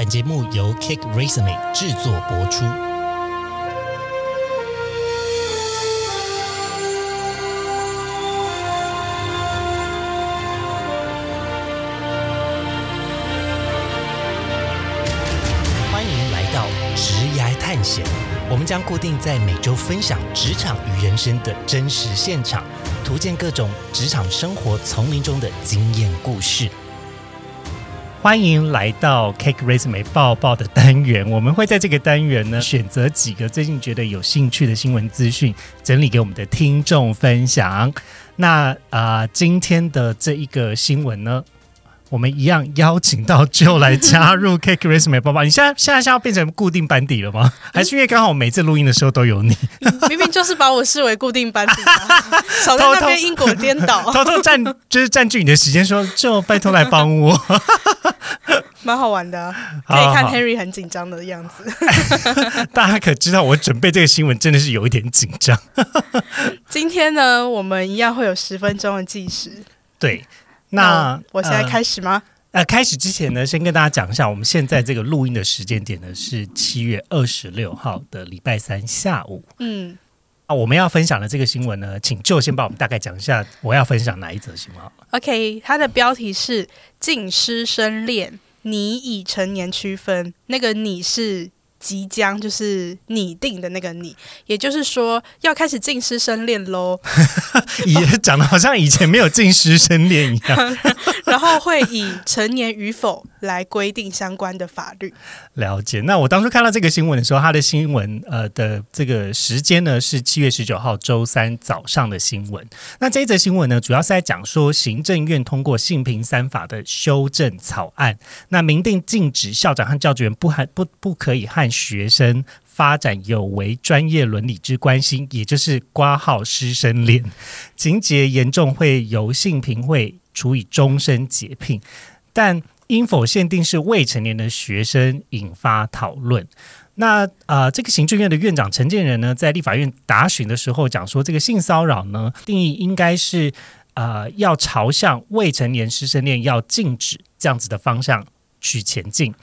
本节目由 Kick Resume 制作播出。欢迎来到职涯探险，我们将固定在每周分享职场与人生的真实现场，图鉴各种职场生活丛林中的经验故事。欢迎来到 Cake Resume 抱抱的单元，我们会在这个单元呢选择几个最近觉得有兴趣的新闻资讯，整理给我们的听众分享。那啊、今天的这一个新闻呢，我们一样邀请到 Joe 来加入 Cake Resume 报报。你现在现在是要变成固定班底了吗？还是因为刚好每次录音的时候都有你，明明就是把我视为固定班底、啊，少在那边因果颠倒，偷偷占就是占据你的时间说，就拜托来帮我。蛮好玩的啊、可以看 Henry 很紧张的样子。大家可知道，我准备这个新闻真的是有一点紧张。今天呢，我们一样会有十分钟的计时。对，那我现在呃开始吗？呃，开始之前呢，先跟大家讲一下，我们现在这个录音的时间点呢是七月二十六号的礼拜三下午嗯，啊。我们要分享的这个新闻呢，请就先帮我们大概讲一下，我要分享哪一则新闻。OK，它的标题是“近师生恋，你已成年区分”。那个“你”是即将，就是拟定的那个“你”，也就是说要开始进师生恋喽。也讲的好像以前没有进师生恋一样。然后会以成年与否来规定相关的法律。了解。那我当初看到这个新闻的时候，它的新闻呃的这个时间呢是七月十九号周三早上的新闻。那这一则新闻呢，主要是在讲说行政院通过性平三法的修正草案，那明定禁止校长和教职员不和不不可以和学生。发展有违专业伦理之关心，也就是挂号师生恋，情节严重会由性平会处以终身解聘，但应否限定是未成年的学生，引发讨论。那呃，这个行政院的院长陈建仁呢，在立法院答询的时候讲说，这个性骚扰呢，定义应该是呃要朝向未成年师生恋要禁止这样子的方向去前进。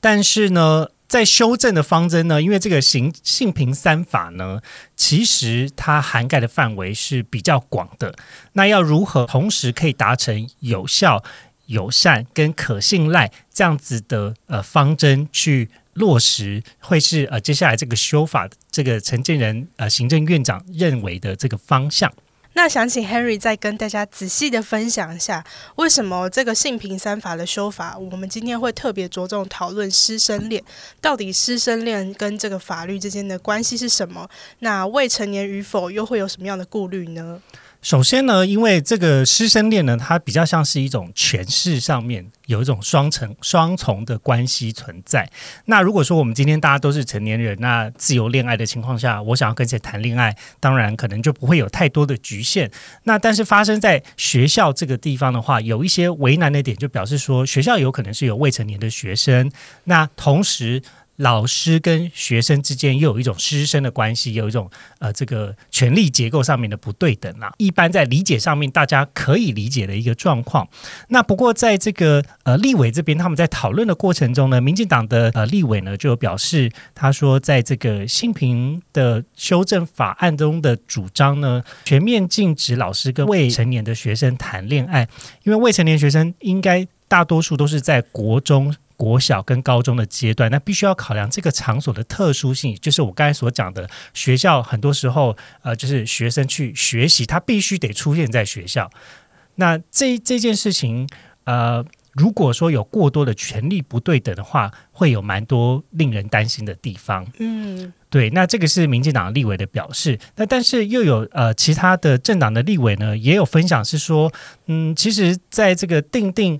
但是呢，在修正的方针呢，因为这个行性平三法呢，其实它涵盖的范围是比较广的。那要如何同时可以达成有效、友善跟可信赖这样子的呃方针去落实，会是呃接下来这个修法这个陈建仁呃行政院长认为的这个方向。那想请 Henry 再跟大家仔细的分享一下，为什么这个性平三法的修法，我们今天会特别着重讨论师生恋，到底师生恋跟这个法律之间的关系是什么？那未成年与否又会有什么样的顾虑呢？首先呢，因为这个师生恋呢，它比较像是一种权势上面有一种双层双重的关系存在。那如果说我们今天大家都是成年人，那自由恋爱的情况下，我想要跟谁谈恋爱，当然可能就不会有太多的局限。那但是发生在学校这个地方的话，有一些为难的点，就表示说学校有可能是有未成年的学生，那同时。老师跟学生之间又有一种师生的关系，有一种呃这个权力结构上面的不对等啊。一般在理解上面，大家可以理解的一个状况。那不过在这个呃立委这边，他们在讨论的过程中呢，民进党的呃立委呢就表示，他说在这个性平的修正法案中的主张呢，全面禁止老师跟未成年的学生谈恋爱，因为未成年学生应该大多数都是在国中。国小跟高中的阶段，那必须要考量这个场所的特殊性，就是我刚才所讲的，学校很多时候，呃，就是学生去学习，他必须得出现在学校。那这这件事情，呃，如果说有过多的权力不对等的话，会有蛮多令人担心的地方。嗯，对，那这个是民进党立委的表示。那但是又有呃其他的政党的立委呢，也有分享是说，嗯，其实在这个定定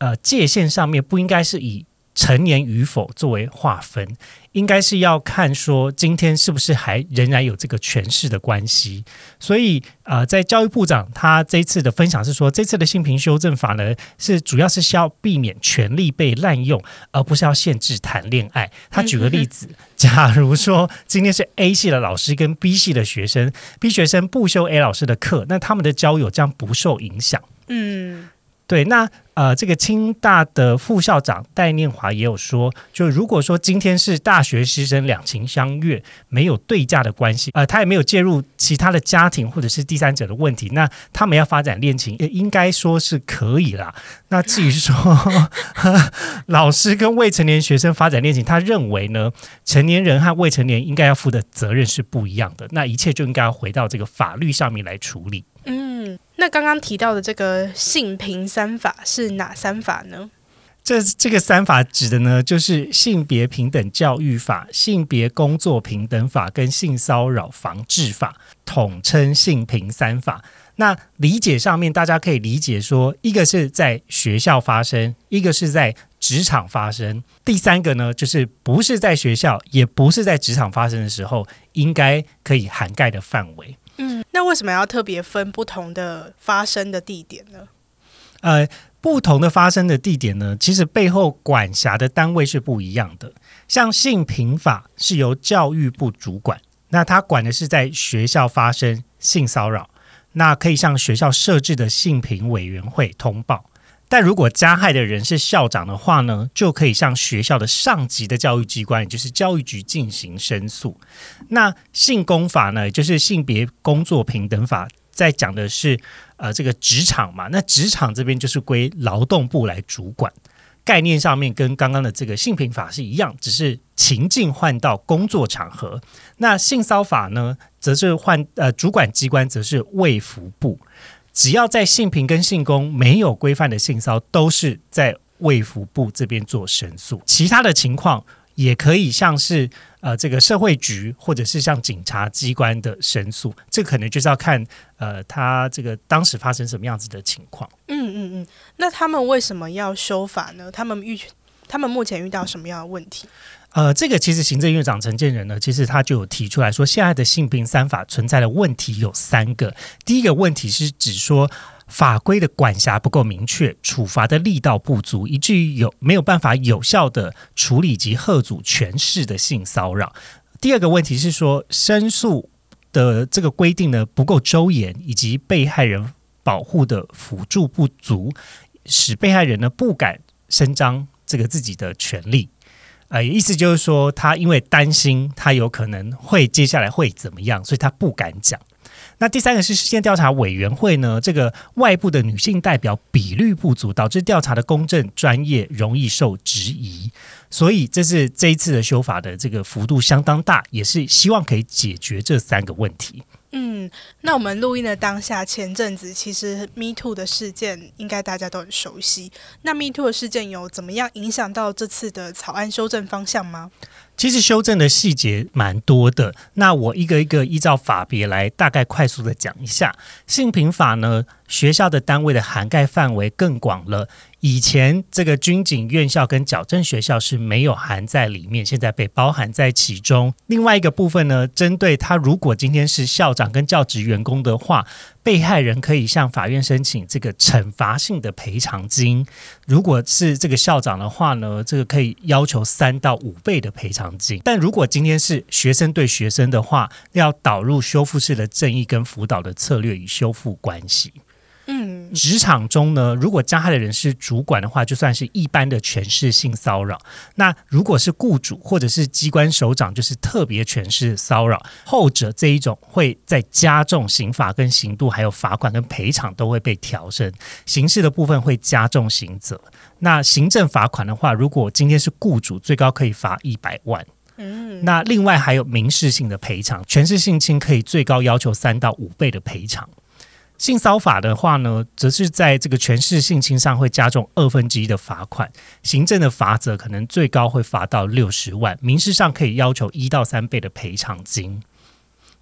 呃界限上面，不应该是以成年与否作为划分，应该是要看说今天是不是还仍然有这个权势的关系。所以呃，在教育部长他这次的分享是说，这次的性平修正法呢，是主要是需要避免权力被滥用，而不是要限制谈恋爱。他举个例子，假如说今天是 A 系的老师跟 B 系的学生，B 学生不修 A 老师的课，那他们的交友将不受影响。嗯，对，那呃，这个清大的副校长戴念华也有说，就如果说今天是大学师生两情相悦，没有对价的关系，呃，他也没有介入其他的家庭或者是第三者的问题，那他们要发展恋情，应该说是可以啦。那至于说 老师跟未成年学生发展恋情，他认为呢，成年人和未成年应该要负的责任是不一样的，那一切就应该要回到这个法律上面来处理。那刚刚提到的这个性平三法是哪三法呢？这这个三法指的呢，就是性别平等教育法、性别工作平等法跟性骚扰防治法，统称性平三法。那理解上面，大家可以理解说，一个是在学校发生，一个是在职场发生，第三个呢，就是不是在学校，也不是在职场发生的时候，应该可以涵盖的范围。嗯，那为什么要特别分不同的发生的地点呢？呃，不同的发生的地点呢，其实背后管辖的单位是不一样的。像性平法是由教育部主管，那他管的是在学校发生性骚扰，那可以向学校设置的性平委员会通报。但如果加害的人是校长的话呢，就可以向学校的上级的教育机关，也就是教育局进行申诉。那性工法呢，也就是性别工作平等法，在讲的是呃这个职场嘛，那职场这边就是归劳动部来主管。概念上面跟刚刚的这个性平法是一样，只是情境换到工作场合。那性骚法呢，则是换呃主管机关则是卫福部。只要在性平跟性工没有规范的性骚都是在卫福部这边做申诉。其他的情况也可以像是呃这个社会局或者是像警察机关的申诉，这可能就是要看呃他这个当时发生什么样子的情况。嗯嗯嗯，那他们为什么要修法呢？他们遇他们目前遇到什么样的问题？呃，这个其实行政院长陈建仁呢，其实他就有提出来说，现在的性平三法存在的问题有三个。第一个问题是指说法规的管辖不够明确，处罚的力道不足，以至于有没有办法有效的处理及贺阻全市的性骚扰。第二个问题是说申诉的这个规定呢不够周延，以及被害人保护的辅助不足，使被害人呢不敢伸张这个自己的权利。呃，意思就是说，他因为担心他有可能会接下来会怎么样，所以他不敢讲。那第三个是事件调查委员会呢，这个外部的女性代表比率不足，导致调查的公正专业容易受质疑。所以这是这一次的修法的这个幅度相当大，也是希望可以解决这三个问题。嗯，那我们录音的当下，前阵子其实 Me Too 的事件应该大家都很熟悉。那 Me Too 的事件有怎么样影响到这次的草案修正方向吗？其实修正的细节蛮多的，那我一个一个依照法别来大概快速的讲一下。性平法呢，学校的单位的涵盖范围更广了。以前这个军警院校跟矫正学校是没有含在里面，现在被包含在其中。另外一个部分呢，针对他如果今天是校长跟教职员工的话，被害人可以向法院申请这个惩罚性的赔偿金。如果是这个校长的话呢，这个可以要求三到五倍的赔偿但如果今天是学生对学生的话，要导入修复式的正义跟辅导的策略，与修复关系。嗯，职场中呢，如果加害的人是主管的话，就算是一般的权势性骚扰；那如果是雇主或者是机关首长，就是特别权势骚扰。后者这一种会在加重刑法跟刑度，还有罚款跟赔偿都会被调升。刑事的部分会加重刑责。那行政罚款的话，如果今天是雇主，最高可以罚一百万。嗯，那另外还有民事性的赔偿，权势性侵可以最高要求三到五倍的赔偿。性骚法的话呢，则是在这个全市性侵上会加重二分之一的罚款，行政的罚则可能最高会罚到六十万，民事上可以要求一到三倍的赔偿金。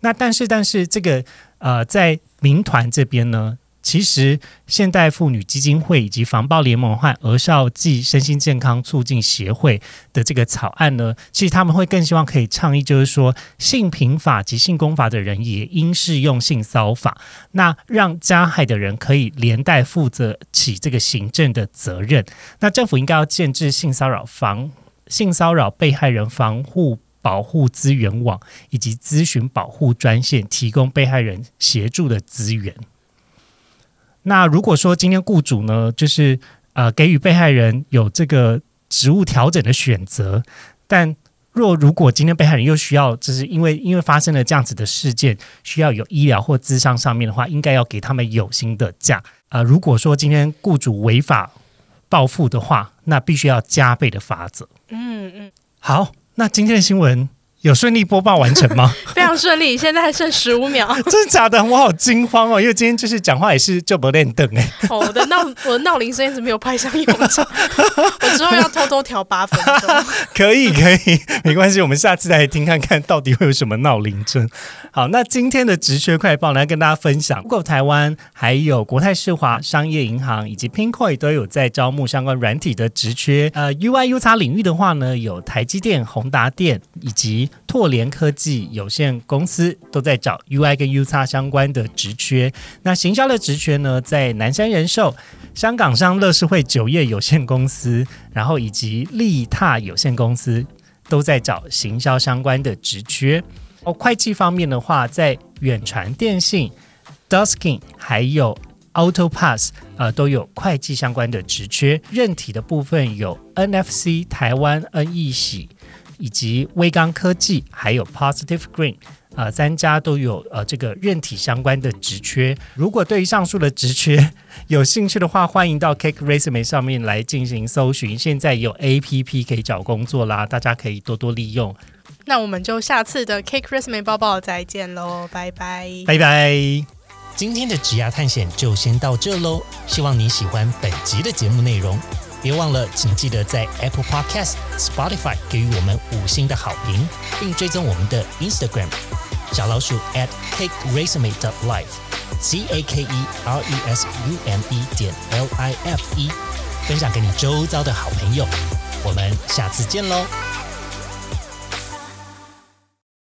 那但是但是这个呃，在民团这边呢？其实，现代妇女基金会以及防暴联盟和儿少暨身心健康促进协会的这个草案呢，其实他们会更希望可以倡议，就是说性平法及性工法的人也应适用性骚法，那让加害的人可以连带负责起这个行政的责任。那政府应该要建制性骚扰防性骚扰被害人防护保护资源网以及咨询保护专线，提供被害人协助的资源。那如果说今天雇主呢，就是呃给予被害人有这个职务调整的选择，但若如果今天被害人又需要，就是因为因为发生了这样子的事件，需要有医疗或咨商上面的话，应该要给他们有薪的假。啊，如果说今天雇主违法报复的话，那必须要加倍的罚则。嗯嗯，好，那今天的新闻。有顺利播报完成吗？非常顺利，现在还剩十五秒。真的假的？我好惊慌哦，因为今天就是讲话也是就不练凳哎。哦，我的闹我的闹铃声一直没有派上用场，我之后要偷偷调八分钟。可以可以，没关系，我们下次再听看看到底会有什么闹铃声。好，那今天的职缺快报来跟大家分享，Google 台湾还有国泰世华商业银行以及 Pinkoi 都有在招募相关软体的职缺。呃，UI U 叉领域的话呢，有台积电、宏达电以及。拓联科技有限公司都在找 UI 跟 U 叉相关的职缺。那行销的职缺呢，在南山人寿、香港商乐视会酒业有限公司，然后以及利踏有限公司都在找行销相关的职缺。哦，会计方面的话，在远传电信、Duskin 还有 AutoPass 呃都有会计相关的职缺。任体的部分有 NFC 台湾 N 易喜。以及微刚科技，还有 Positive Green，呃，三家都有呃这个韧体相关的职缺。如果对于上述的职缺 有兴趣的话，欢迎到 Cake Resume 上面来进行搜寻。现在有 A P P 可以找工作啦，大家可以多多利用。那我们就下次的 Cake Resume 包包再见喽，拜拜，拜拜。今天的职涯探险就先到这喽，希望你喜欢本集的节目内容。别忘了，请记得在 Apple Podcast、Spotify 给予我们五星的好评，并追踪我们的 Instagram 小老鼠 at cake resume dot life，c a k e r e s u m e 点 l i f e，分享给你周遭的好朋友。我们下次见喽！